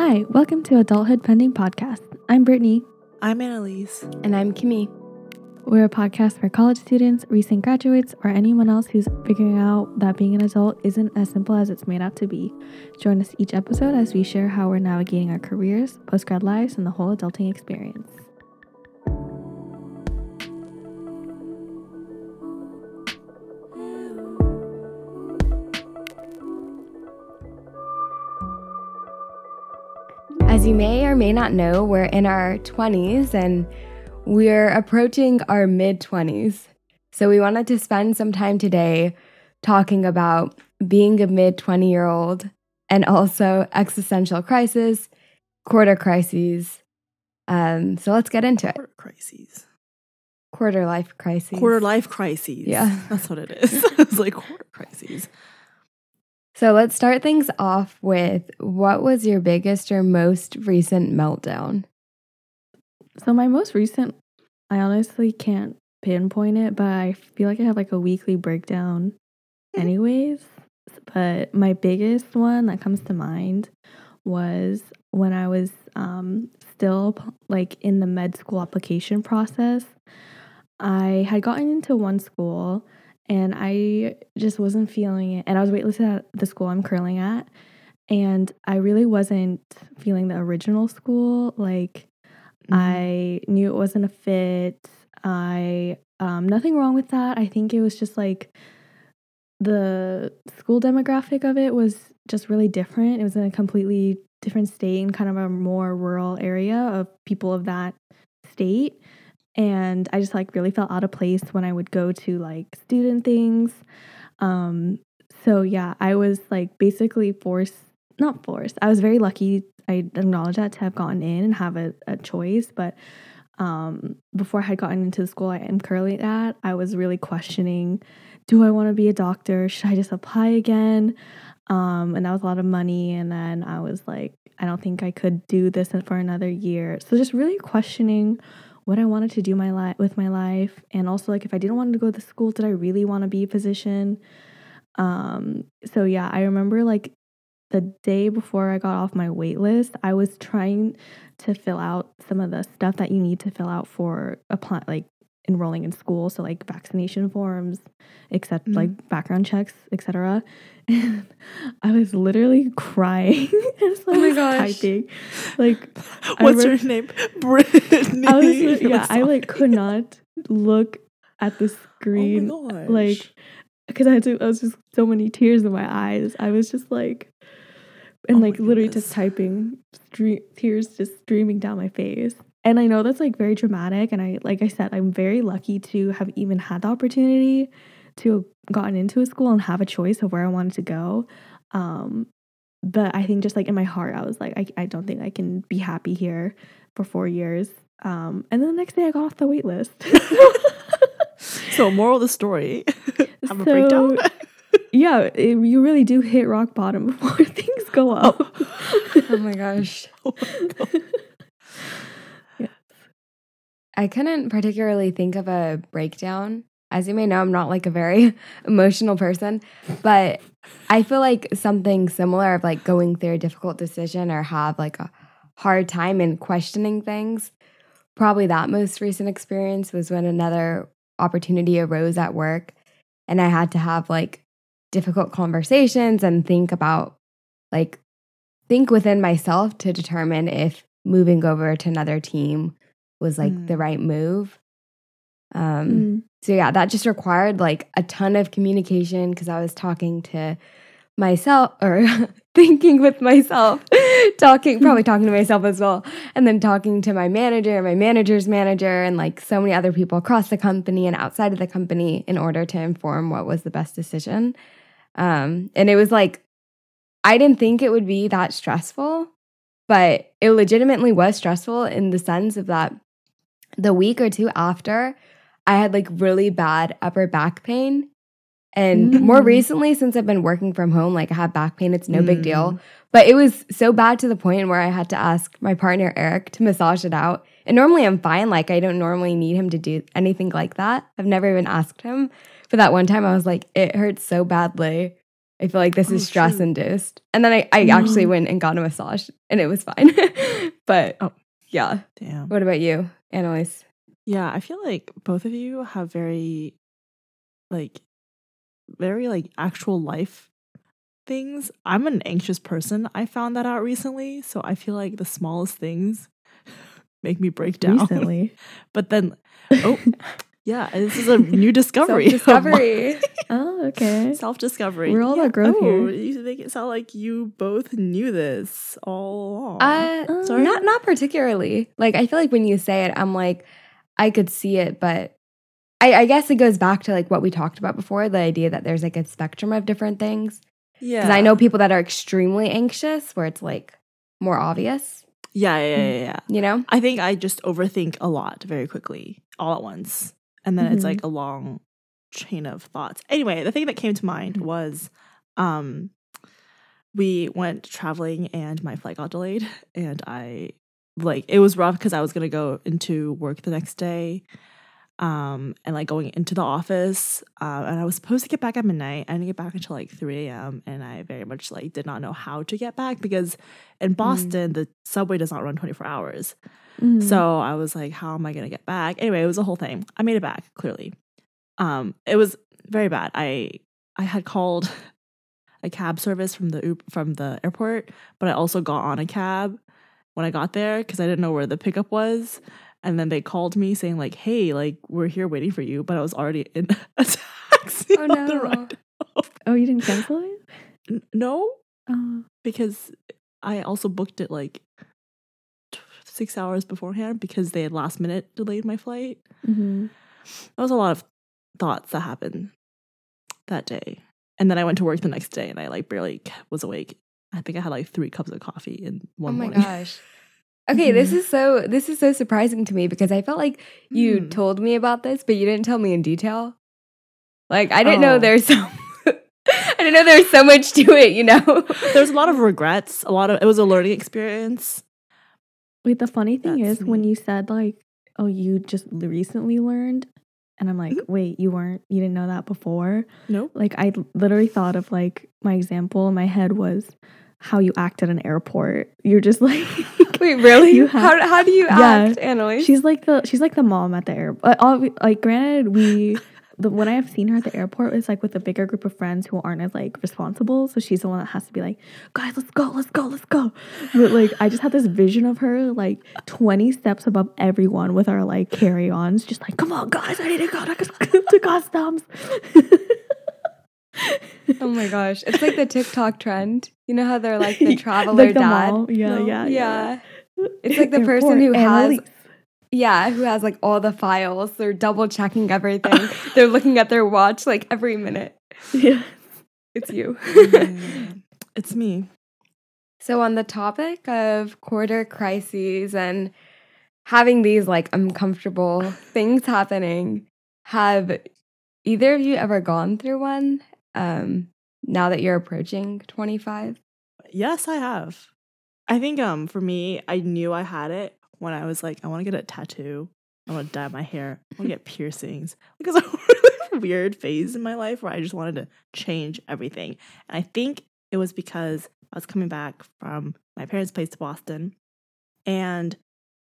Hi, welcome to Adulthood Pending Podcast. I'm Brittany. I'm Annalise. And I'm Kimmy. We're a podcast for college students, recent graduates, or anyone else who's figuring out that being an adult isn't as simple as it's made out to be. Join us each episode as we share how we're navigating our careers, postgrad lives, and the whole adulting experience. You may or may not know, we're in our 20s and we're approaching our mid 20s. So we wanted to spend some time today talking about being a mid 20 year old and also existential crisis, quarter crises. Um, so let's get into it. Quarter crises. Quarter life crises. Quarter life crises. Yeah. That's what it is. it's like quarter crises. So let's start things off with what was your biggest or most recent meltdown? So, my most recent, I honestly can't pinpoint it, but I feel like I have like a weekly breakdown, anyways. But my biggest one that comes to mind was when I was um, still like in the med school application process. I had gotten into one school and I just wasn't feeling it. And I was waitlisted at the school I'm curling at, and I really wasn't feeling the original school. Like Mm-hmm. I knew it wasn't a fit. I um, nothing wrong with that. I think it was just like the school demographic of it was just really different. It was in a completely different state and kind of a more rural area of people of that state and I just like really felt out of place when I would go to like student things. Um, so yeah, I was like basically forced, not forced. I was very lucky. I acknowledge that to have gotten in and have a, a choice, but um, before I had gotten into the school I am currently at, I was really questioning, do I want to be a doctor? Should I just apply again? Um, and that was a lot of money. And then I was like, I don't think I could do this for another year. So just really questioning what I wanted to do my life with my life and also like if I didn't want to go to school did I really want to be a physician? Um so yeah I remember like the day before I got off my wait list I was trying to fill out some of the stuff that you need to fill out for apply like enrolling in school so like vaccination forms except mm. like background checks etc and i was literally crying. Oh my gosh. typing. Like what's your name? Brittany i was yeah i like could not look at the screen oh like because i had to i was just so many tears in my eyes. I was just like and oh like literally just typing tears just streaming down my face and I know that's like very dramatic. And I, like I said, I'm very lucky to have even had the opportunity to have gotten into a school and have a choice of where I wanted to go. Um, but I think just like in my heart, I was like, I, I don't think I can be happy here for four years. Um, and then the next day I got off the wait list. so moral of the story, have so, a breakdown. yeah, it, you really do hit rock bottom before things go up. Oh, oh my gosh. Oh my I couldn't particularly think of a breakdown. As you may know, I'm not like a very emotional person, but I feel like something similar of like going through a difficult decision or have like a hard time in questioning things. Probably that most recent experience was when another opportunity arose at work and I had to have like difficult conversations and think about like think within myself to determine if moving over to another team was like mm. the right move. Um, mm. So, yeah, that just required like a ton of communication because I was talking to myself or thinking with myself, talking, probably talking to myself as well, and then talking to my manager, my manager's manager, and like so many other people across the company and outside of the company in order to inform what was the best decision. Um, and it was like, I didn't think it would be that stressful, but it legitimately was stressful in the sense of that the week or two after, I had like really bad upper back pain. And mm. more recently, since I've been working from home, like I have back pain, it's no mm. big deal. Mm. But it was so bad to the point where I had to ask my partner, Eric, to massage it out. And normally I'm fine. Like I don't normally need him to do anything like that. I've never even asked him. But that one time I was like, it hurts so badly. I feel like this Oh, is stress shoot. induced. And then I, I actually Mm. went and got a massage and it was fine. but Oh. yeah. Damn. What about you, Annalise? Yeah, I feel like both of you have very like very like actual life things. I'm an anxious person. I found that out recently, so I feel like the smallest things make me break down. Recently. But then oh, yeah, this is a new discovery. Discovery. oh, okay. Self discovery. We're all about growth here. You make it sound like you both knew this all along. uh, Uh, Sorry? not not particularly. Like I feel like when you say it, I'm like, I could see it, but I, I guess it goes back to like what we talked about before, the idea that there's like a spectrum of different things. yeah. Because I know people that are extremely anxious where it's like more obvious, Yeah, yeah, yeah, yeah. you know? I think I just overthink a lot very quickly, all at once. And then it's Mhm. like a long chain of thoughts. Anyway, the thing that came to mind Mhm. was um we went traveling and my flight got delayed and I like it was rough because I was gonna go into work the next day. Um and like going into the office. Uh, and I was supposed to get back at midnight. I didn't get back until like 3 a.m. and I very much like did not know how to get back because in Boston the subway does not run 24 hours. Mhm. So I was like, how am I gonna get back? Anyway, it was a whole thing. I made it back, clearly. Um, it was very bad. I I had called a cab service from the from the airport, but I also got on a cab when I got there because I didn't know where the pickup was. And then they called me saying like, "Hey, like we're here waiting for you," but I was already in a taxi Oh, no. oh, you didn't cancel it? N- No, Oh. because I also booked it like six hours beforehand because they had last minute delayed my flight. hmm That was a lot of thoughts that happened that day. And then I went to work the next day and I like barely was awake. I think I had like three cups of coffee in one oh my morning. gosh. Okay, this Mhm. is so this is so surprising to me because I felt like you Hmm. told me about this, but you didn't tell me in detail. Like I didn't know Oh. there's so I didn't know there's so much to it, you know. There was a lot of regrets. A lot of it was a learning experience. Wait, the funny thing That's is when you said like, "Oh, you just recently learned," and I'm like, Mhm. "Wait, you weren't? You didn't know that before?" Nope. Like, I literally thought of like my example in my head was how you act at an airport. You're just like, Wait, really? You have- how how do you Yeah. act, Annalise? she's like the she's like the mom at the airport. Like, granted, we. The, when I have seen her at the airport, it's like with a bigger group of friends who aren't as like responsible. So she's the one that has to be like, guys, let's go, let's go, let's go. But like, I just had this vision of her like 20 steps above everyone with our like carry ons, just like, come on, guys, I need to go to, to customs. oh my gosh, it's like the TikTok trend. You know how they're like the traveler Like the dad. Yeah, No. yeah, yeah. It's like the person who has. Yeah, who has like all the files. They're double checking everything. They're looking at their watch like every minute. Yeah. It's you. it's me. so, on the topic of quarter crises and having these like uncomfortable things happening, have either of you ever gone through one um, now that you're approaching 25? Yes, I have. I think um for me, I knew I had it when I was like, I want to get a tattoo. I want to dye my hair. I want to get piercings. Because a really weird phase in my life where I just wanted to change everything. And I think it was because I was coming back from my parents' place to Boston, and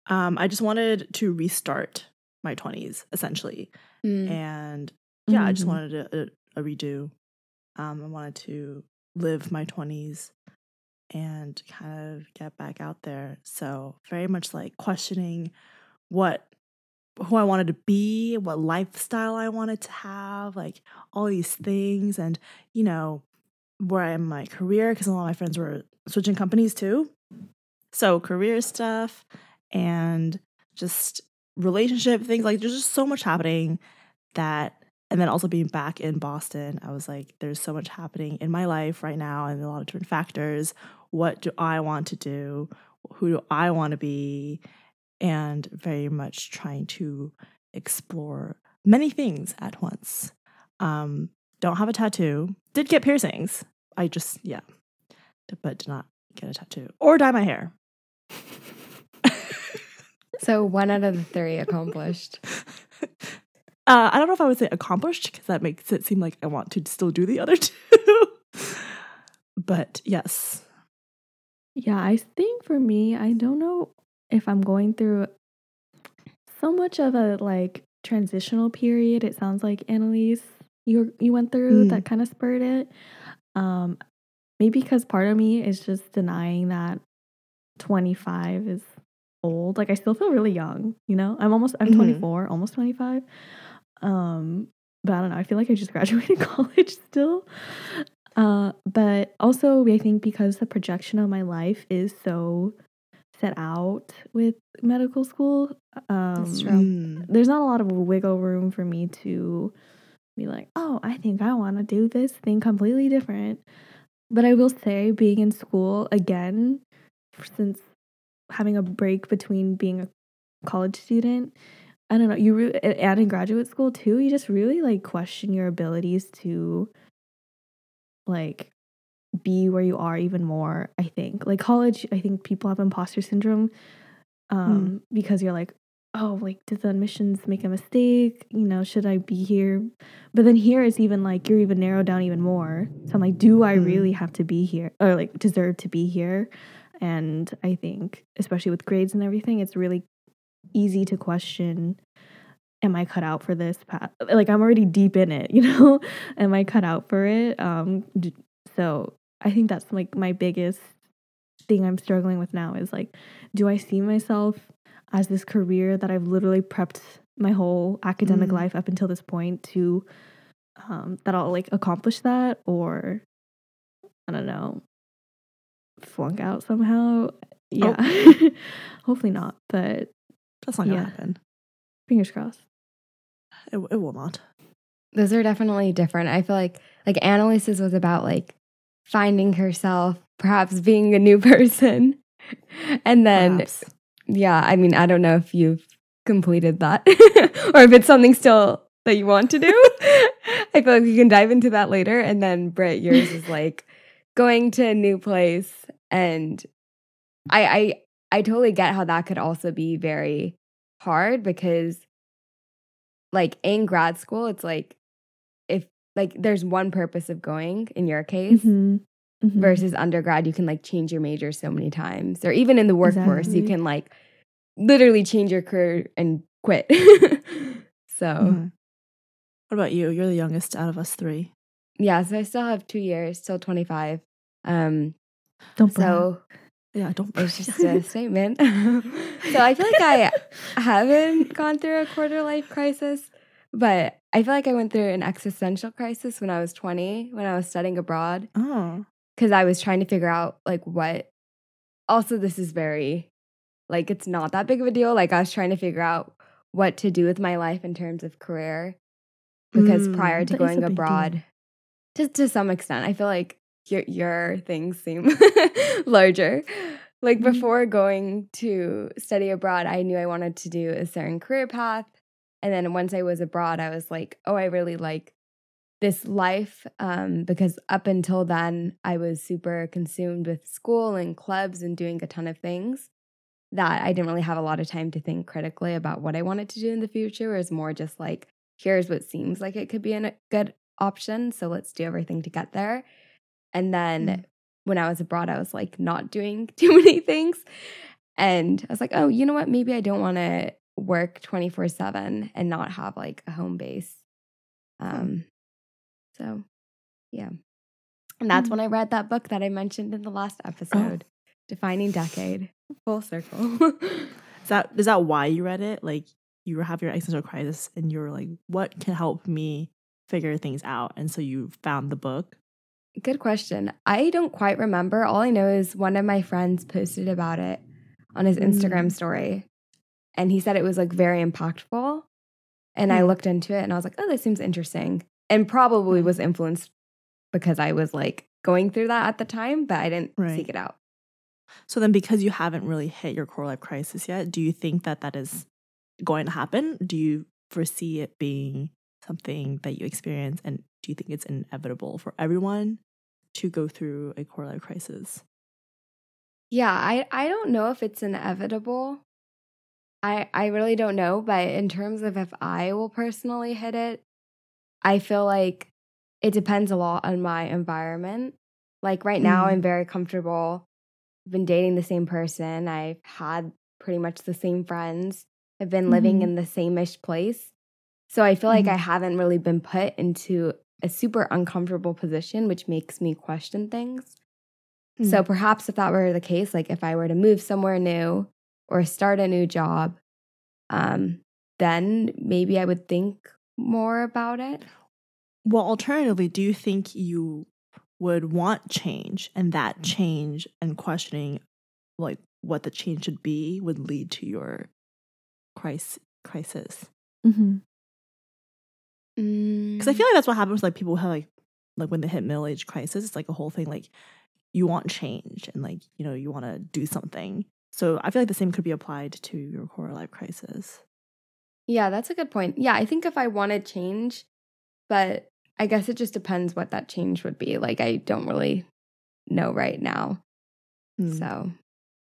um, I just wanted to restart my twenties essentially. Mm. And yeah, I just Mhm. wanted a, a, a redo. Um, I wanted to live my 20s and kind of get back out there. So, very much like questioning what who I wanted to be, what lifestyle I wanted to have, like all these things and you know, where I am in my career because a lot of my friends were switching companies too. So, career stuff and just relationship things like there's just so much happening that and then also being back in Boston, I was like, there's so much happening in my life right now and a lot of different factors. What do I want to do? Who do I want to be? And very much trying to explore many things at once. Um, don't have a tattoo. Did get piercings. I just, yeah, but did not get a tattoo or dye my hair. So, one out of the three accomplished. Uh, I don't know if I would say accomplished because that makes it seem like I want to still do the other two. but yes. Yeah, I think for me, I don't know if I'm going through so much of a like transitional period. It sounds like Annalise, you you went through Mm. that kind of spurred it. Um, maybe because part of me is just denying that 25 is old. Like I still feel really young, you know? I'm almost I'm Mhm. 24, almost 25. Um, but I don't know. I feel like I just graduated college still. Uh, but also I think because the projection of my life is so set out with medical school, um Mm. there's not a lot of wiggle room for me to be like, oh, I think I want to do this thing completely different. But I will say, being in school again, since having a break between being a college student, I don't know, you re- and in graduate school too, you just really like question your abilities to like be where you are even more. I think. Like college, I think people have imposter syndrome um because you're like oh like did the admissions make a mistake? You know should i be here? But then here it's even like you're even narrowed down even more. So i'm like do i Mm. really have to be here? Or like deserve to be here? And i think especially with grades and everything it's really easy to question am i cut out for this path? Like i'm already deep in it you know? Am i cut out for it? Um so i think that's like my biggest thing i'm struggling with now is like do i see myself as this career that i've literally prepped my whole academic Mm. life up until this point to um that i'll like accomplish that or i don't know flunk out somehow? Yeah. Hopefully not but That's not gonna happen. fingers crossed It, it will not. Those are definitely different. I feel like like Annalise's was about like finding herself, perhaps being a new person. And then Perhaps. yeah, I mean, I don't know if you've completed that or if it's something still that you want to do. I feel like we can dive into that later. And then Britt, yours is like going to a new place. And I I I totally get how that could also be very hard because like in grad school, it's like if like there's one purpose of going in your case Mhm. Mhm. versus undergrad, you can like change your major so many times. Or even in the workforce, you can like literally change your career and quit. so. What about you? You're the youngest out of us three. yeah, so I still have two years till 25. Um don't brag. so Yeah, don't. it's just a statement. so I feel like I haven't gone through a quarter life crisis, but I feel like I went through an existential crisis when I was 20, when I was studying abroad. Oh. because I was trying to figure out like what. Also, this is very like it's not that big of a deal. Like I was trying to figure out what to do with my life in terms of career because Mm, prior to that is a going deal. abroad, to to some extent, I feel like your your things seem larger. Like Mhm. before going to study abroad, I knew I wanted to do a certain career path. And then once I was abroad, I was like, oh, I really like this life. Um, because up until then, I was super consumed with school and clubs and doing a ton of things that I didn't really have a lot of time to think critically about what I wanted to do in the future. It was more just like, here's what seems like it could be a good option. So let's do everything to get there. And then Mm. when I was abroad, I was like not doing too many things. And I was like, oh, you know what? Maybe I don't want to work 24 7 and not have like a home base. Um, so yeah. And that's when I read that book that I mentioned in the last episode, Defining Decade. Full circle. Is that is that why you read it? Like you have your existential crisis and you were like, what can help me figure things out? And so you found the book. Good question. I don't quite remember. All I know is one of my friends posted about it on his Instagram Mm. story. And he said it was like very impactful. And I Hmm. looked into it and I was like, oh, this seems interesting. And probably Hmm. was influenced because I was like going through that at the time, but I didn't Right. seek it out. So then, because you haven't really hit your core life crisis yet, do you think that that is going to happen? Do you foresee it being something that you experience, and do you think it's inevitable for everyone to go through a core life crisis? Yeah, I, I don't know if it's inevitable. I I really don't know, but in terms of if I will personally hit it, I feel like it depends a lot on my environment. Like right now, Mm. I'm very comfortable. I've been dating the same person. I've had pretty much the same friends. I've been living Mhm. in the same ish place. So I feel like Mhm. I haven't really been put into a super uncomfortable position, which makes me question things. So Mm. perhaps if that were the case, like if I were to move somewhere new or start a new job, um, then maybe I would think more about it. Well, alternatively, do you think you would want change and that change and questioning like what the change should be would lead to your crisis crisis? hmm Because I feel like that's what happens like people have like like when they hit middle age crisis, it's like a whole thing like you want change and like, you know, you want to do something. So I feel like the same could be applied to your core life crisis. Yeah, that's a good point. Yeah, I think if I wanted change, but I guess it just depends what that change would be. Like, I don't really know right now. Hmm. So,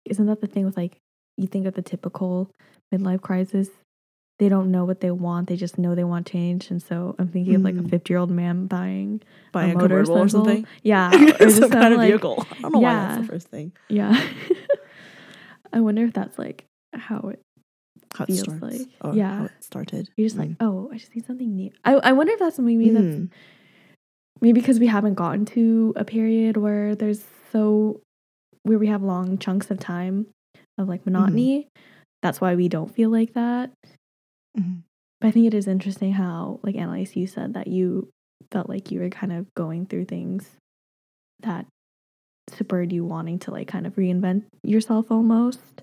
Isn't that the thing with like you think of the typical midlife crisis? They don't know what they want. They just know they want change. And so I'm thinking of like a Mhm. 50 year old man buying Buying a a convertible or something. Yeah. or just some kind kinda like- vehicle. I don't know why that's the first thing. Yeah. I wonder if that's like how it How it Feels starts. like- or yeah. how it started. you're just like, Mm. oh, I just need something new. I, I wonder if that's maybe that's Mm. maybe because we haven't gotten to a period where there's so where we have long chunks of time of like monotony. That's why we don't feel like that. Mhm. But I think it is interesting how, like Annalise, you said that you felt like you were kind of going through things that spurred you wanting to like kind of reinvent yourself almost.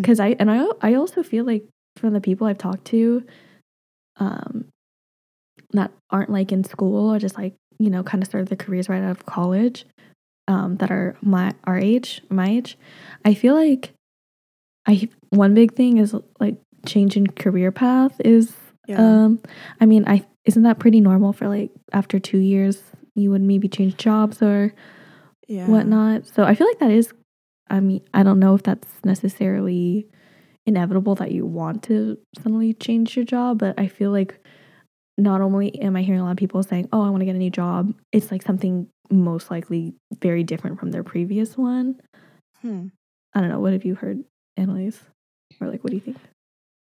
Because I and I I also feel like from the people I've talked to, um, that aren't like in school or just like you know kind of started their careers right out of college, um, that are my our age, my age, I feel like I one big thing is like changing career path is Yeah. um I mean I isn't that pretty normal for like after two years you would maybe change jobs or yeah. whatnot. So I feel like that is I mean I don't know if that's necessarily inevitable that you want to suddenly change your job, but I feel like not only am I hearing a lot of people saying, "Oh, I want to get a new job," it's like something most likely very different from their previous one. Hmm. I don't know. What have you heard, Annalise? Or like, what do you think?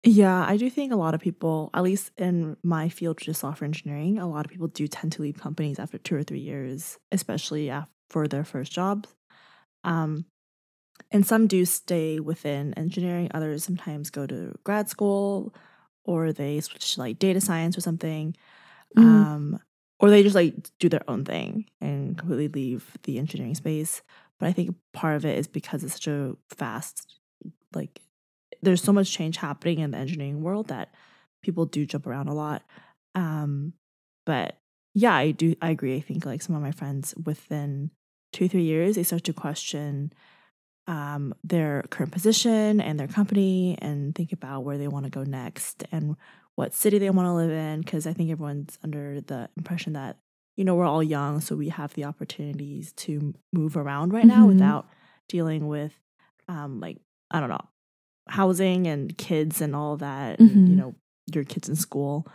Yeah, I do think a lot of people, at least in my field, which is software engineering, a lot of people do tend to leave companies after two or three years, especially for their first jobs. Um, and some do stay within engineering. Others sometimes go to grad school, or they switch to like data science or something, Mhm. um, or they just like do their own thing and completely leave the engineering space. But I think part of it is because it's such a fast, like there's so much change happening in the engineering world that people do jump around a lot. Um, but yeah, I do. I agree. I think like some of my friends within two three years they start to question um, their current position and their company and think about where they want to go next and what city they want to live in. Because I think everyone's under the impression that you know we're all young, so we have the opportunities to move around right now Mhm. without dealing with um, like I don't know housing and kids and all that. And, you Mhm. know your kids in school.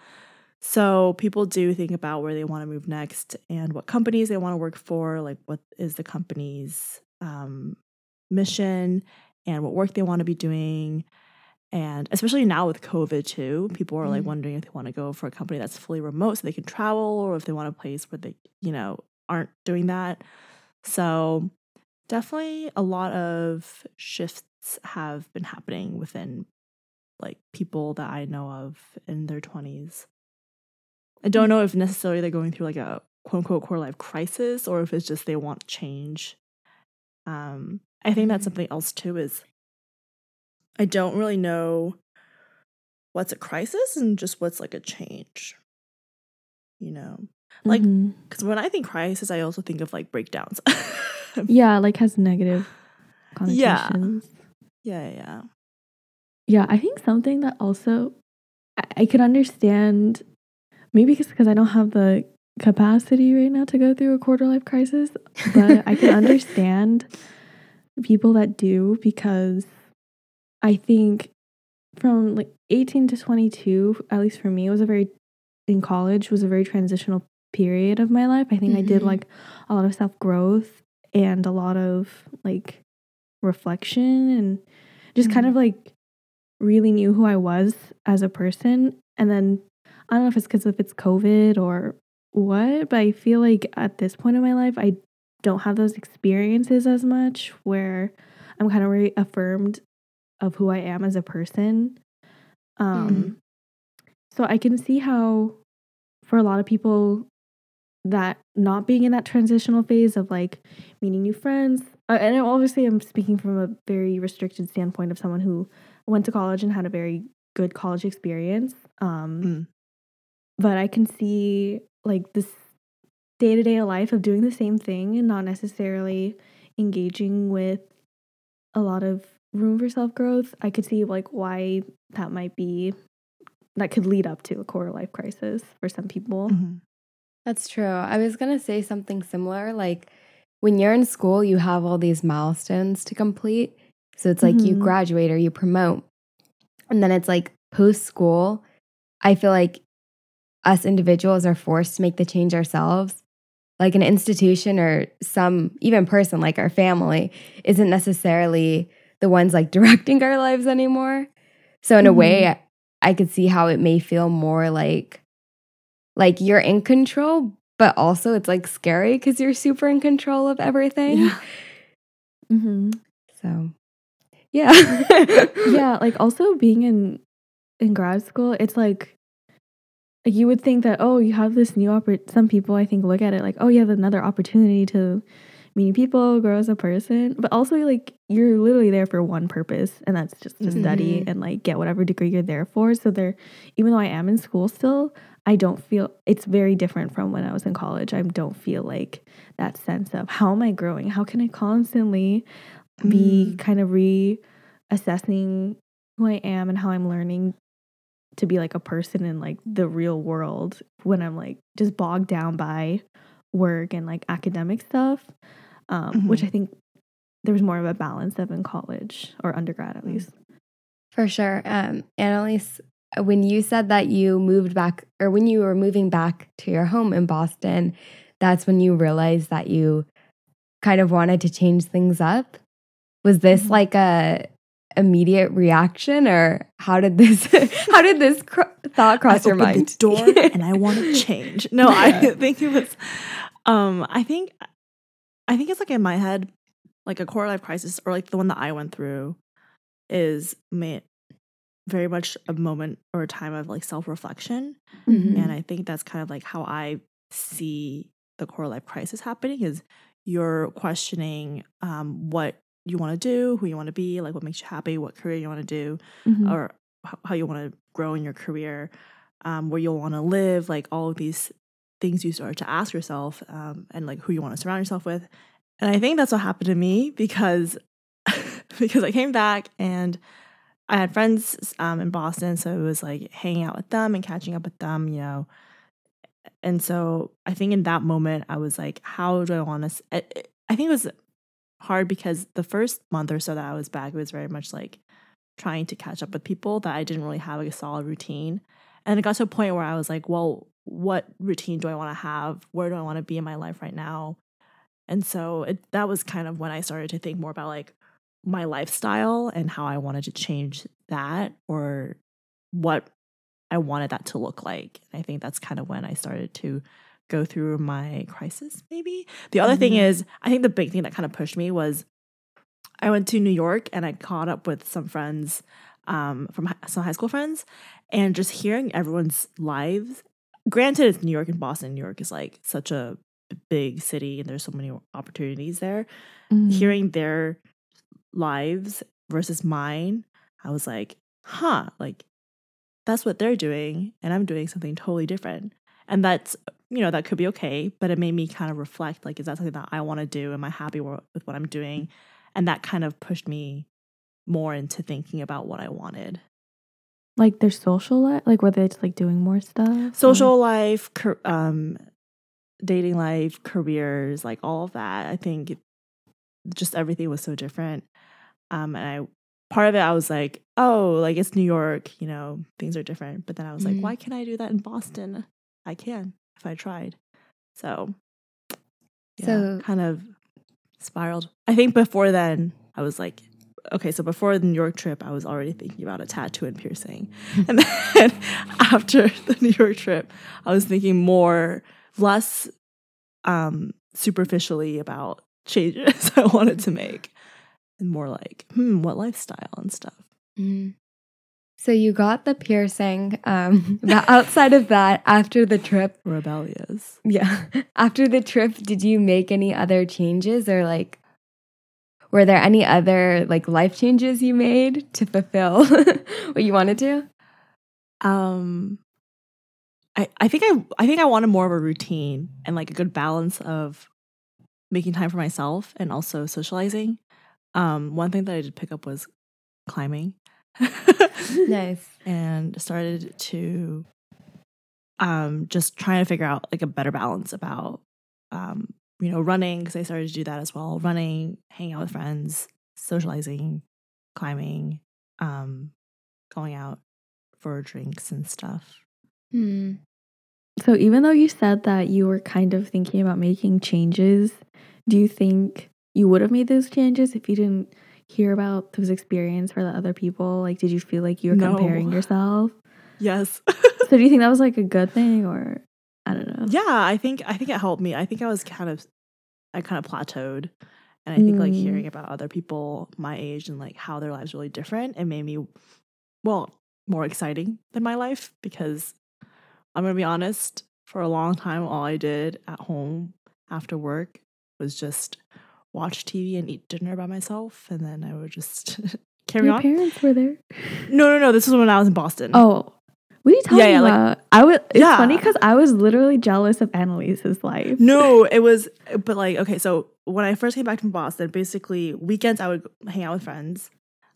So people do think about where they want to move next and what companies they want to work for, like what is the company's um, mission and what work they want to be doing. And especially now with COVID too, people are like Mhm. wondering if they want to go for a company that's fully remote so they can travel or if they want a place where they, you know, aren't doing that. So definitely a lot of shifts have been happening within like people that I know of in their 20s. I don't know if necessarily they're going through like a quote unquote core life crisis or if it's just they want change. Um, I think that's Mhm. something else too is I don't really know what's a crisis and just what's like a change. You know, Like- mm-hmm. because when I think crisis, I also think of like breakdowns. yeah, like has negative Yeah. connotations. yeah, yeah. Yeah, I think something that also I, I could understand, maybe because I don't have the capacity right now to go through a quarter life crisis, but I can understand people that do because I think from like 18 to 22, at least for me, it was a very in college was a very transitional period of my life. I think I did Mhm. like a lot of self growth and a lot of like reflection and just kind Mhm. of like really knew who I was as a person. And then I don't know if it's because if it's COVID or what, but I feel like at this point in my life, I don't have those experiences as much where I'm kind of reaffirmed of who I am as a person. Um, Mhm. So I can see how, for a lot of people, that not being in that transitional phase of like meeting new friends, uh, and obviously I'm speaking from a very restricted standpoint of someone who went to college and had a very good college experience. Um, Mm. But I can see like this day to day life of doing the same thing and not necessarily engaging with a lot of room for self growth. I could see like why that might be that could lead up to a quarter life crisis for some people. Mhm. That's true. I was going to say something similar. Like when you're in school, you have all these milestones to complete. So it's like you Mhm. graduate or you promote. And then it's like post school, I feel like us individuals are forced to make the change ourselves. Like an institution or some, even person like our family, isn't necessarily the ones like directing our lives anymore. So in a way, I could see how it may feel more like like you're in control, but also it's like scary because you're super in control of everything. Yeah. hmm So, yeah, yeah, like also being in in grad school, it's like like you would think that oh, you have this new oppor- Some people I think look at it like oh, you have another opportunity to meet new people, grow as a person, but also like you're literally there for one purpose, and that's just to study Mhm. and like get whatever degree you're there for. So there, even though I am in school still, I don't feel it's very different from when I was in college. I don't feel like that sense of how am I growing? How can I constantly be Mm. kind of reassessing who I am and how I'm learning to be like a person in like the real world when I'm like just bogged down by work and like academic stuff, um, which Mhm. I think there was more of a balance of in college or undergrad at Mm. least. for sure. Um, Annalise, when you said that you moved back, or when you were moving back to your home in Boston, that's when you realized that you kind of wanted to change things up. Was this Mhm. like a immediate reaction, or how did this how did this cr- thought cross I your mind? The door and I want to change. No, I think it was. Um, I think, I think it's like in my head, like a quarter life crisis, or like the one that I went through, is ma- very much a moment or a time of like self reflection, Mhm. and I think that's kind of like how I see the core life crisis happening. Is you're questioning um, what you want to do, who you want to be, like what makes you happy, what career you want to do, Mhm. or how you want to grow in your career, um, where you'll want to live, like all of these things you start to ask yourself, um, and like who you want to surround yourself with. And I think that's what happened to me because because I came back and I had friends um, in Boston, so it was like hanging out with them and catching up with them, you know. And so I think in that moment, I was like, how do I want to? I I think it was hard because the first month or so that I was back, it was very much like trying to catch up with people that I didn't really have like a solid routine. And it got to a point where I was like, well, what routine do I want to have? Where do I want to be in my life right now? And so it, that was kind of when I started to think more about like my lifestyle and how I wanted to change that or what I wanted that to look like. And I think that's kind of when I started to go through my crisis, maybe. The other thing Mhm. is, I think the big thing that kind of pushed me was I went to New York and I caught up with some friends um, from hi- some high school friends and just hearing everyone's lives. Granted, it's New York and Boston. New York is like such a big city and there's so many opportunities there. Mhm. Hearing their lives versus mine, I was like, huh, like that's what they're doing and I'm doing something totally different. And that's, you know, that could be okay, but it made me kind of reflect like, is that something that I want to do? Am I happy with what I'm doing? And that kind of pushed me more into thinking about what I wanted. like their social life, like whether it's like doing more stuff, or- Social life, um, dating life, careers, like all of that. I think just everything was so different. Um, and I, part of it, I was like, oh, like it's New York, you know, things are different. But then I was like, Mhm. why can't I do that in Boston? I can if I tried. So, yeah, So- kind of spiraled. I think before then, I was like, okay, so before the New York trip, I was already thinking about a tattoo and piercing. and then after the New York trip, I was thinking more, less um, superficially about changes I wanted to make and more like, hmm, what lifestyle and stuff. Mhm. So you got the piercing. Um, but outside of that, after the trip, Rebellious. yeah, after the trip, did you make any other changes or like, were there any other like life changes you made to fulfill what you wanted to? Um, I I think I I think I wanted more of a routine and like a good balance of making time for myself and also socializing. Um, one thing that I did pick up was climbing. Nice. and started to um just trying to figure out like a better balance about um you know running because I started to do that as well running hanging out with friends socializing climbing um going out for drinks and stuff Hmm. So even though you said that you were kind of thinking about making changes, do you think you would have made those changes if you didn't hear about those experience for the other people? Like did you feel like you were No. comparing yourself? yes So do you think that was like a good thing or I don't know. yeah i think i think it helped me i think i was kind of i kind of plateaued and i think like Mm. hearing about other people my age and like how their lives really different it made me well more exciting than my life because i'm gonna be honest for a long time all i did at home after work was just watch tv and eat dinner by myself and then i would just carry Your on Your parents were there. no no no this was when i was in boston Oh. What are you talking Yeah, yeah, like- about? I was it's Yeah. funny because I was literally jealous of Annalise's life. No, it was, but like, okay, so when I first came back from Boston, basically weekends I would hang out with friends.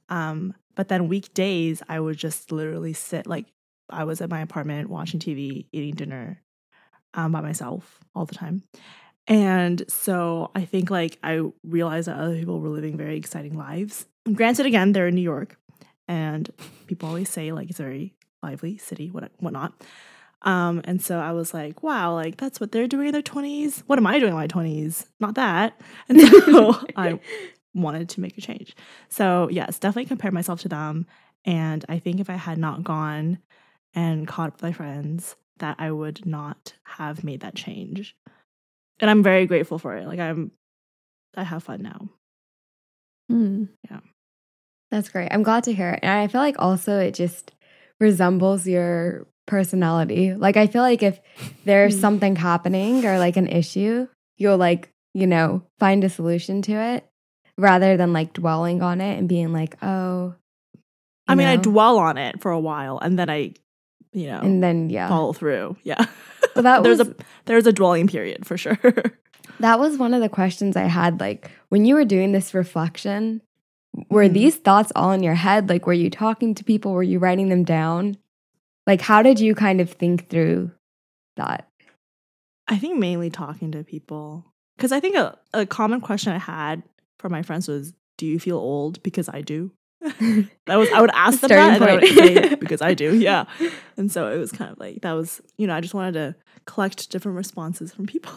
Um, but then weekdays I would just literally sit, like, I was at my apartment watching TV, eating dinner um, by myself all the time. And so I think like I realized that other people were living very exciting lives. Granted, again, they're in New York, and people always say like it's a very lively city, what whatnot. Um, and so I was like, wow, like that's what they're doing in their 20s. What am I doing in my 20s? Not that. And so I wanted to make a change. So, yes, definitely compare myself to them. And I think if I had not gone and caught up with my friends, that I would not have made that change. And I'm very grateful for it. Like, I'm, I have fun now. Hmm. Yeah. That's great. I'm glad to hear it. And I feel like also it just resembles your personality. Like I feel like if there's Hmm. something happening or like an issue, you'll like, you know, find a solution to it rather than like dwelling on it and being like, oh. I mean, I dwell on it for a while and then I, you know, and then yeah. follow through. Yeah. Well, that there's was a there's a dwelling period for sure. that was one of the questions I had. Like when you were doing this reflection, were Mhm. these thoughts all in your head? Like were you talking to people? Were you writing them down? Like how did you kind of think through that? I think mainly talking to people because I think a, a common question I had from my friends was, "Do you feel old?" Because I do. That was I would ask them that, and I would say because I do. Yeah, and so it was kind of like that was you know I just wanted to collect different responses from people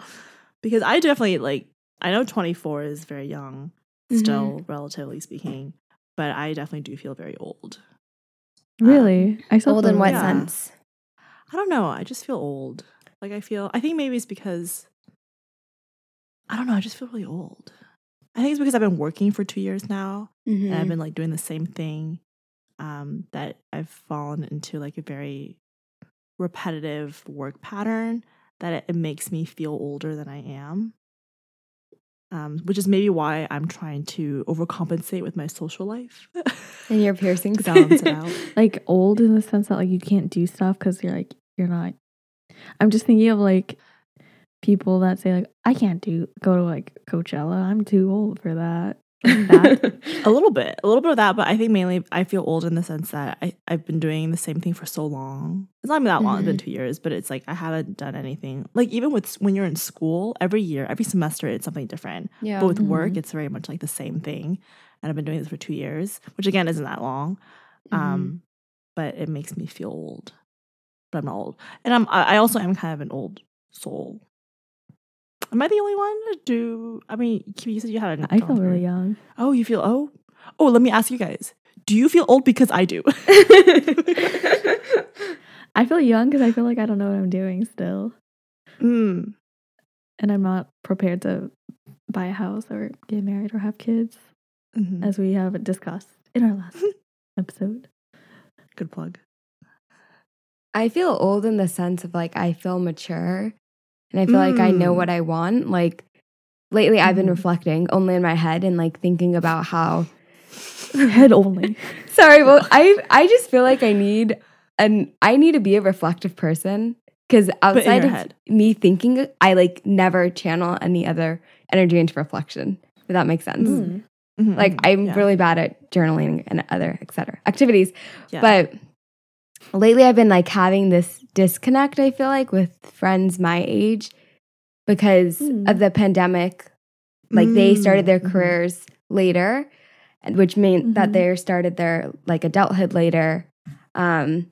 because I definitely like I know 24 is very young still relatively speaking, but I definitely do feel very old. Um, really? I still Old in what Yeah. sense? I don't know. I just feel old. Like I feel. I think maybe it's because I don't know. I just feel really old. I think it's because I've been working for two years now, and Mm-hmm. I've been like doing the same thing. Um, that I've fallen into like a very repetitive work pattern that it, it makes me feel older than I am. Um, which is maybe why I'm trying to overcompensate with my social life And your piercings. balance it out. Like old in the sense that like you can't do stuff because you're like you're not. I'm just thinking of like people that say like I can't do go to like Coachella. I'm too old for that. That. a little bit a little bit of that but i think mainly i feel old in the sense that I, i've been doing the same thing for so long it's not even that long it's been two years but it's like i haven't done anything like even with when you're in school every year every semester it's something different yeah. but with work Mhm. it's very much like the same thing and i've been doing this for two years which again isn't that long Mhm. um but it makes me feel old but i'm not old and i'm i I also am kind of an old soul Am I the only one? Do I mean you said you had an I feel really young. Oh, you feel oh oh. Let me ask you guys. Do you feel old? Because I do. I feel young because I feel like I don't know what I'm doing still, mm. and I'm not prepared to buy a house or get married or have kids, Mhm. as we have discussed in our last episode. Good plug. I feel old in the sense of like I feel mature and I feel like I know Mm. what I want. Like lately I've been Mhm. reflecting only in my head and like thinking about how Head only. Sorry, well I I just feel like I need and I need to be a reflective person because outside of head. me thinking I like never channel any other energy into reflection. If that makes sense. Mm. Mhm, Like mhm. I'm Yeah. really bad at journaling and other etc. activities. Yeah. But lately I've been like having this disconnect, I feel like, with friends my age because Hmm. of the pandemic. Like they started their Mm, mhm. careers later, which meant that Mhm. they started their like adulthood later. Um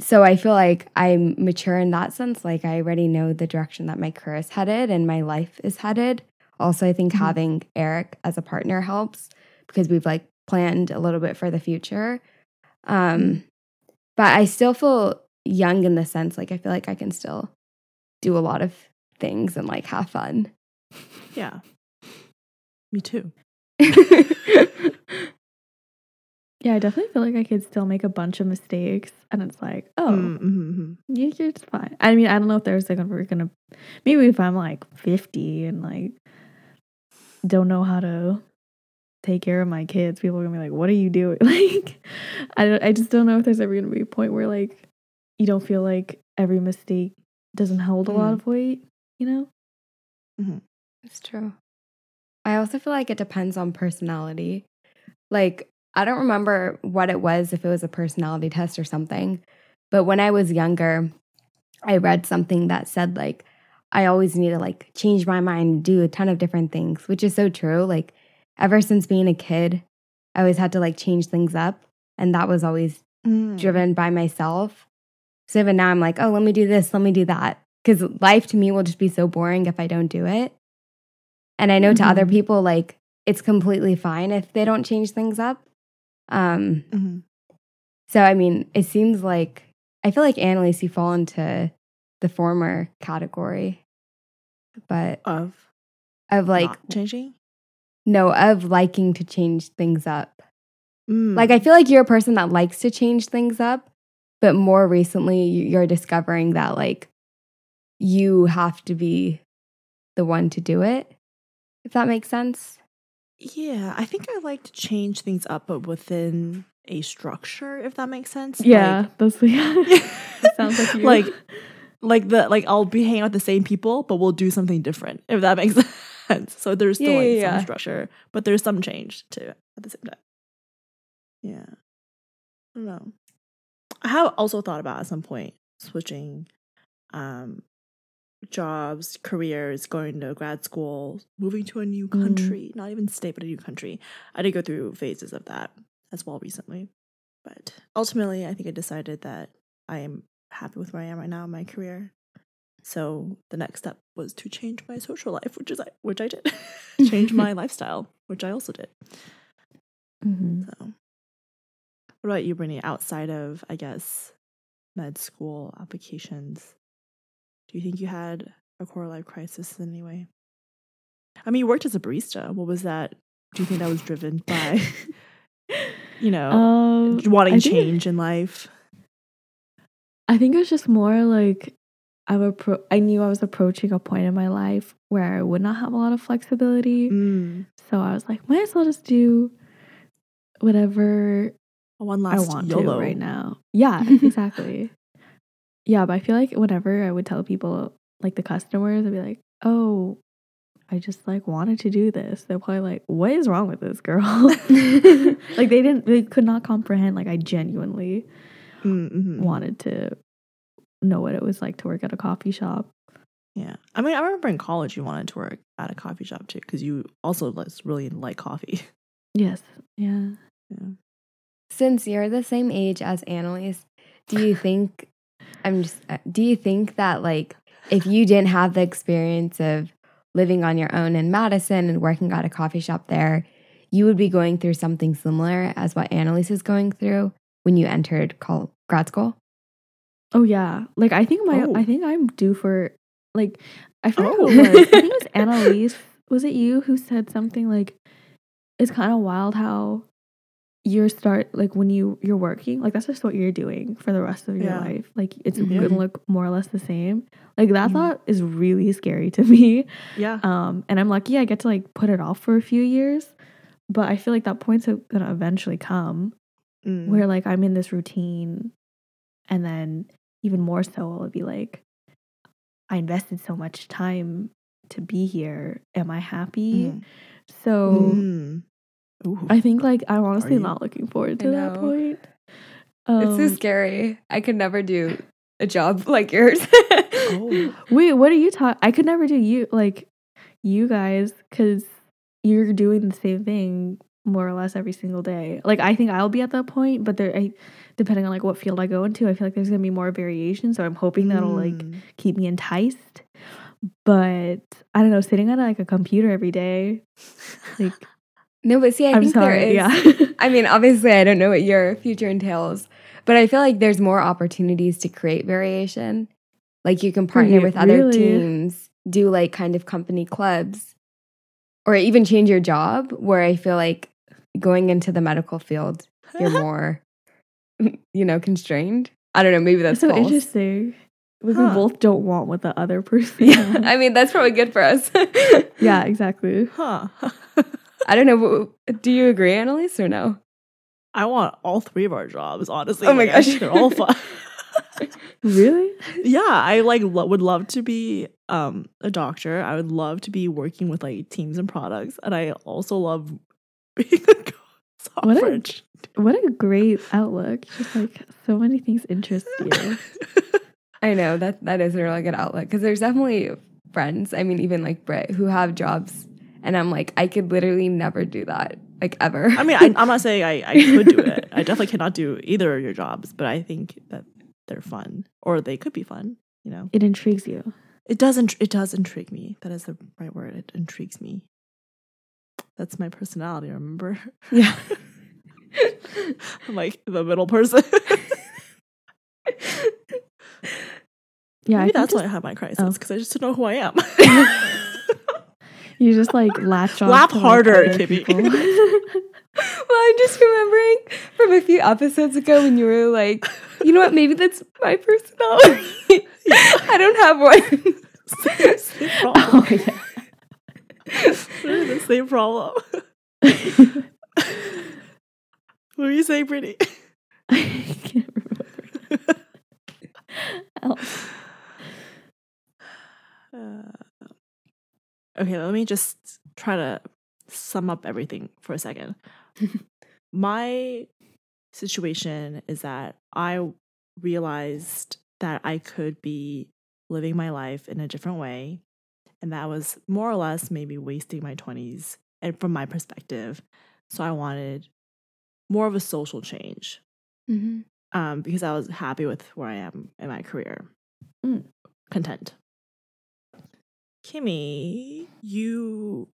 so I feel like I'm mature in that sense. Like I already know the direction that my career is headed and my life is headed. Also, I think Mhm. having Eric as a partner helps because we've like planned a little bit for the future. Um, but I still feel young in the sense like I feel like I can still do a lot of things and like have fun. Yeah. Me too. Yeah, I definitely feel like I could still make a bunch of mistakes, and it's like, oh, Mm, mhm, mhm. you- you're just fine. I mean, I don't know if there's like we're gonna maybe if I'm like 50 and like don't know how to take care of my kids, people are gonna be like, "What are you doing?" Like, I don't, I just don't know if there's ever gonna be a point where like you don't feel like every mistake doesn't hold a lot Mm. of weight. You know? It's true. I also feel like it depends on personality. Like, I don't remember what it was, if it was a personality test or something, but when I was younger, I read something that said, like, I always need to like change my mind, do a ton of different things, which is so true. Like, ever since being a kid, I always had to like change things up. And that was always Mm. driven by myself. So even now I'm like, oh, let me do this, let me do that. Because life to me will just be so boring if I don't do it. And I know to other Mhm. people, like, it's completely fine if they don't change things up. Um, Mhm. so I mean, it seems like I feel like Annalise, you fall into the former category, but Of of like not changing. No, of liking to change things up. Mm. Like I feel like you're a person that likes to change things up, but more recently you- you're discovering that like you have to be the one to do it. If that makes sense. Yeah, I think I like to change things up, but within a structure, if that makes sense. Yeah, that's yeah. Like, sounds like you. like, like the like I'll be hanging out with the same people, but we'll do something different, if that makes sense. So there's still Yeah, like yeah, some yeah. structure, but there's some change too at the same time. Yeah, I don't know. I have also thought about at some point switching um jobs, careers, going to grad school, moving to a new Mm. country, not even state, but a new country. I did go through phases of that as well recently. But ultimately, I think I decided that I am happy with where I am right now in my career. So the next step was to change my social life, which is I, which I did. change my lifestyle, which I also did. Mhm. So, what about you, Brittany? Outside of, I guess, med school applications, do you think you had a quarter life crisis in any way? I mean, you worked as a barista. What was that? Do you think that was driven by, you know, Um, wanting change in life? I think it was just more like I'm appro- I knew I was approaching a point in my life where I would not have a lot of flexibility. Mm. So I was like, might as well just do whatever One last I want YOLO to right now. Yeah, exactly. yeah, but I feel like whenever I would tell people, like the customers, I'd be like, oh, I just like wanted to do this. They're probably like, what is wrong with this girl? like they didn't, they could not comprehend. Like I genuinely Mm, mhm. wanted to know what it was like to work at a coffee shop. Yeah, I mean, I remember in college you wanted to work at a coffee shop too, because you also like, really like coffee. Yes. Yeah. Yeah. Since you're the same age as Annalise, do you think I'm just uh, do you think that like if you didn't have the experience of living on your own in Madison and working at a coffee shop there, you would be going through something similar as what Annalise is going through when you entered col- grad school? Oh yeah. Like I think my Oh. I think I'm due for like I forgot who Oh. it was. I think it was Annalise. Was it you who said something like it's kind of wild how you start like when you you're working like that's just what you're doing for the rest of your Yeah. life like it's Mhm. gonna look more or less the same like that Mhm. thought is really scary to me Yeah. um and i'm lucky i get to like put it off for a few years but i feel like that point's gonna eventually come Mm. where like I'm in this routine and then even more so it'll be like I invested so much time to be here. Am I happy? Mm. So Mm. I think like I'm honestly you? not looking forward to that point. it's so Um, scary. I could never do a job like yours. oh. Wait, what are you talking? I could never do you like you guys because you're doing the same thing more or less every single day. Like I think I'll be at that point, but there, I, depending on like what field I go into, I feel like there's gonna be more variation. So I'm hoping that'll like Mm. keep me enticed. But I don't know, sitting at like a computer every day, like no, but see, I I'm think sorry, there is. yeah. I mean, obviously, I don't know what your future entails, but I feel like there's more opportunities to create variation. Like you can partner Re- with other really? teams, do like kind of company clubs, or even change your job. Where I feel like going into the medical field, you're more, you know, constrained. I don't know. Maybe that's so false. interesting. Like Huh. we both don't want what the other person. Yeah. I mean that's probably good for us. yeah, exactly. Huh. I don't know. Do you agree, Annalise, or no? I want all three of our jobs, honestly. Oh my Like, gosh. they're all fun. Really? yeah, I like lo- would love to be um a doctor. I would love to be working with like teams and products, and I also love being a What a- software. What a great outlook. Just like so many things interest you. I know that that is a really good outlook because there's definitely friends. I mean, even like Britt who have jobs, and I'm like, I could literally never do that, like ever. I mean, I, I'm not saying I, I could do it. I definitely cannot do either of your jobs, but I think that they're fun, or they could be fun. You know, It intrigues you. it does. int- It does intrigue me. That is the right word. It intrigues me. That's my personality. Remember? yeah. I'm like the middle person. Yeah, Maybe that's why I just- have my crisis oh. because I just don't know who I am. you just like latch on. Laugh to, like, harder, Kimmy. people. Well, I'm just remembering from a few episodes ago when you were like, you know what? Maybe that's my personality. I don't have one. oh yeah. The same problem. what were you saying, Brittany? I can't remember. Uh, okay, let me just try to sum up everything for a second. My situation is that I realized that I could be living my life in a different way. And that was more or less maybe wasting my 20s, and from my perspective. So I wanted more of a social change Mhm. um, because I was happy with where I am in my career. Mm. Content. Kimmy, you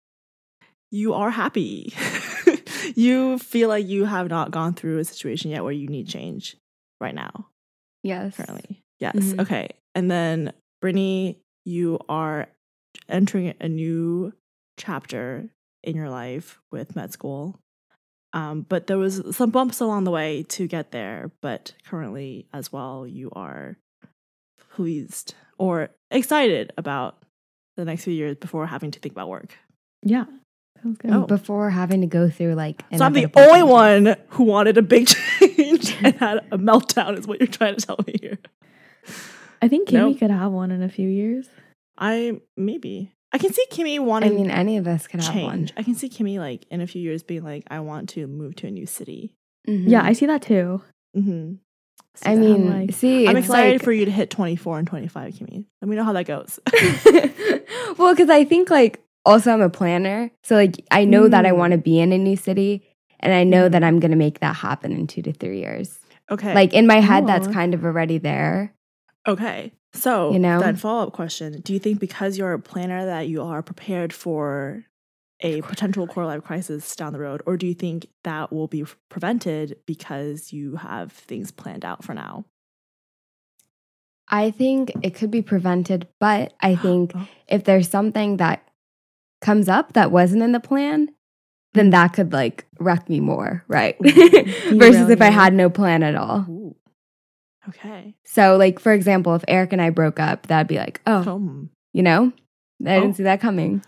you are happy. you feel like you have not gone through a situation yet where you need change right now, Yes. currently. Yes. Mhm. Okay. And then Brittany, you are entering a new chapter in your life with med school. Um, but there was some bumps along the way to get there. But currently, as well, you are pleased or excited about the next few years before having to think about work. yeah. Sounds good. Oh. Before having to go through like. So I'm the only one who wanted a big change and had a meltdown, is what you're trying to tell me here. I think Kimmy Nope. could have one in a few years. I maybe I can see Kimmy wanting. I mean, any of us could have change. I can see Kimmy like in a few years being like, I want to move to a new city. one. Mhm. Yeah, I see that too. Mm-hmm. I mean, like- see, I'm excited like, for you to hit 24 and 25, Kimmy. Let me know how that goes. well, because I think like also I'm a planner, so like I know that I Mm. want to be in a new city, and I know Mm. that I'm gonna make that happen in two to three years. okay. Like in my head, that's kind of already there. okay. So, You know? then follow up question Do you think because you're a planner that you are prepared for a potential quarter life crisis down the road? Or do you think that will be prevented because you have things planned out for now? I think it could be prevented, but I think Oh. if there's something that comes up that wasn't in the plan, then mm. that could like wreck me more, right? Ooh. Versus if I had no plan at all. Ooh. Okay. So, like, for example, if Eric and I broke up, that'd be like, oh, Um, you know, I Oh. didn't see that coming.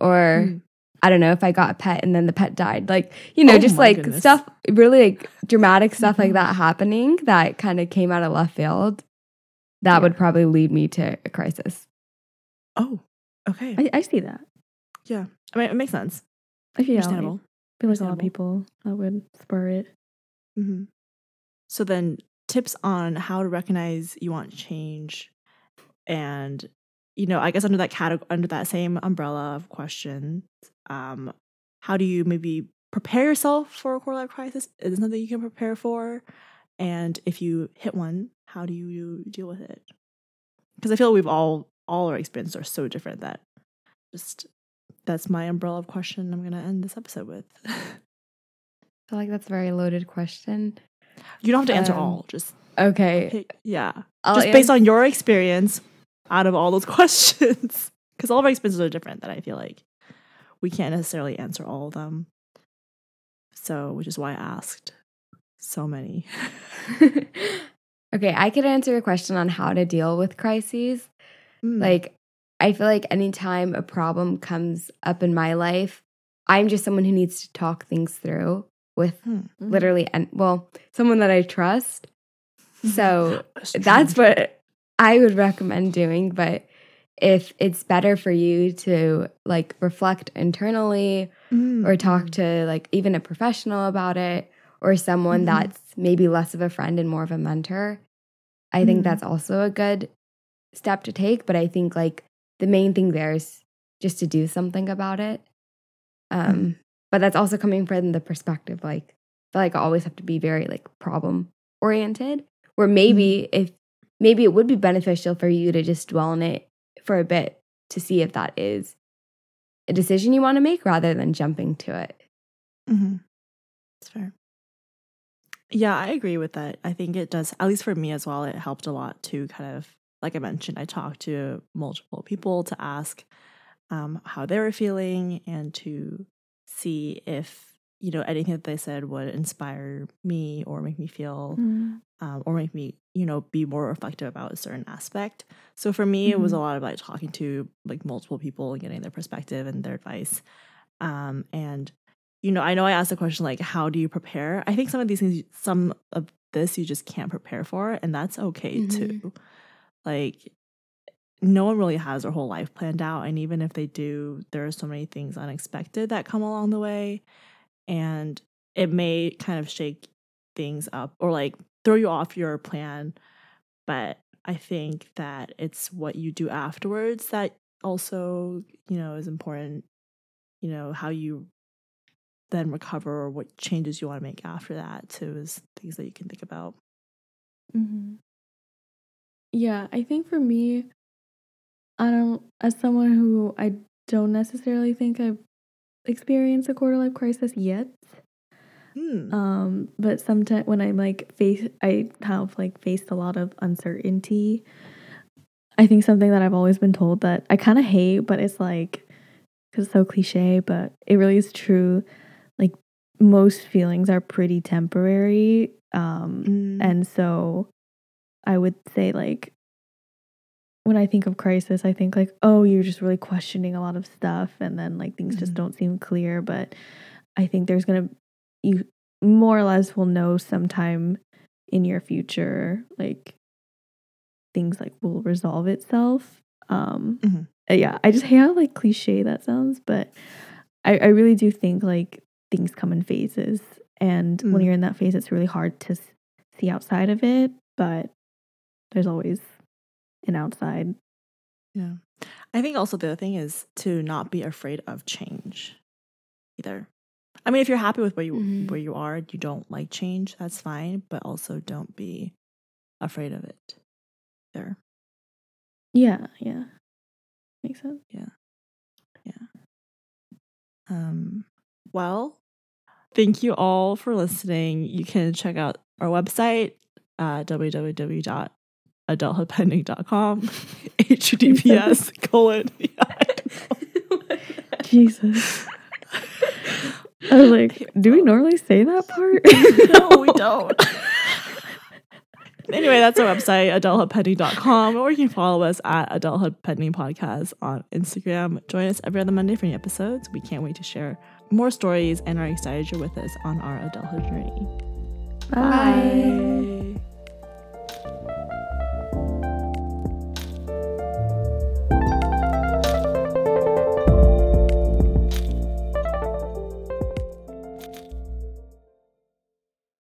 Or mm. I don't know if I got a pet and then the pet died. Like, you know, Oh just like goodness. stuff, really like dramatic stuff like Mhm. that happening that kind of came out of left field. That Yeah. would probably lead me to a crisis. Oh, okay. I, I see that. yeah. I mean, it makes sense. I feel, Understandable. I feel like a lot of people that would spur it. hmm So then, tips on how to recognize you want change, and you know, I guess under that category, under that same umbrella of questions, um, how do you maybe prepare yourself for a quarter life crisis? Is it something you can prepare for? And if you hit one, how do you deal with it? Because I feel like we've all all our experiences are so different that just that's my umbrella of question. I'm gonna end this episode with. I feel like that's a very loaded question. You don't have to answer Um, all. Just Okay. yeah. I'll just based on your experience out of all those questions because all of our experiences are different that i feel like we can't necessarily answer all of them so which is why i asked so many okay, I could answer a question on how to deal with crises. Mm, Like, I feel like anytime a problem comes up in my life, I'm just someone who needs to talk things through with Hmm. literally, and well, someone that I trust. So a that's what I would recommend doing. But if it's better for you to like reflect internally Mm, or talk mm, to like even a professional about it or someone Mhm. that's maybe less of a friend and more of a mentor, I think Mhm. that's also a good step to take. But I think like the main thing there is just to do something about it. Um. But that's also coming from the perspective like I feel like I always have to be very like problem oriented. Where maybe if maybe it would be beneficial for you to just dwell on it for a bit to see if that is a decision you want to make rather than jumping to it. mhm. That's fair yeah i agree with that i think it does at least for me as well it helped a lot to kind of like i mentioned i talked to multiple people to ask um, how they were feeling and to see if you know anything that they said would inspire me or make me feel Mm. um, or make me you know be more reflective about a certain aspect so for me it was a Mhm. lot of like talking to like multiple people and getting their perspective and their advice um, and you know i know i asked the question like how do you prepare i think some of these things some of this you just can't prepare for and that's okay Mhm. too like no one really has their whole life planned out and even if they do there are so many things unexpected that come along the way and it may kind of shake things up or like throw you off your plan. But i think that it's what you do afterwards that also you know is important you know how you then recover or what changes you want to make after that too is things that you can think about. Hmm Yeah, I think for me, I don't, as someone who I don't necessarily think I've experienced a quarter life crisis yet. Hmm. Um, but sometimes when I'm like face, I have like faced a lot of uncertainty. I think something that I've always been told that I kind of hate, but it's like, because it's so cliche, but it really is true. Like most feelings are pretty temporary. Um, Mm. and so I would say, like, when I think of crisis, I think, like, oh, you're just really questioning a lot of stuff. And then, like, things just Mhm. don't seem clear. But I think there's going to, you more or less will know sometime in your future, like, things like will resolve itself. Um, Mhm. uh, yeah, I just hate how like cliche that sounds, but I, I really do think like things come in phases. And when Mm. you're in that phase, it's really hard to see outside of it, but there's always an outside. Yeah. I think also the other thing is to not be afraid of change either. I mean, if you're happy with where you Mhm. where you are, you don't like change, that's fine, but also don't be afraid of it. There. Yeah, yeah. Makes sense. Yeah. Yeah. Um, well, thank you all for listening. You can check out our website at www.adulthoodpending.com. HTTPS colon. Yeah. Jesus. I was like, do we normally say that part? no, we don't. anyway, that's our website, adulthoodpending.com, or you can follow us at Adulthood Pending Podcast on Instagram. Join us every other Monday for new episodes. We can't wait to share more stories and are excited you're with us on our adulthood journey. Bye. Bye.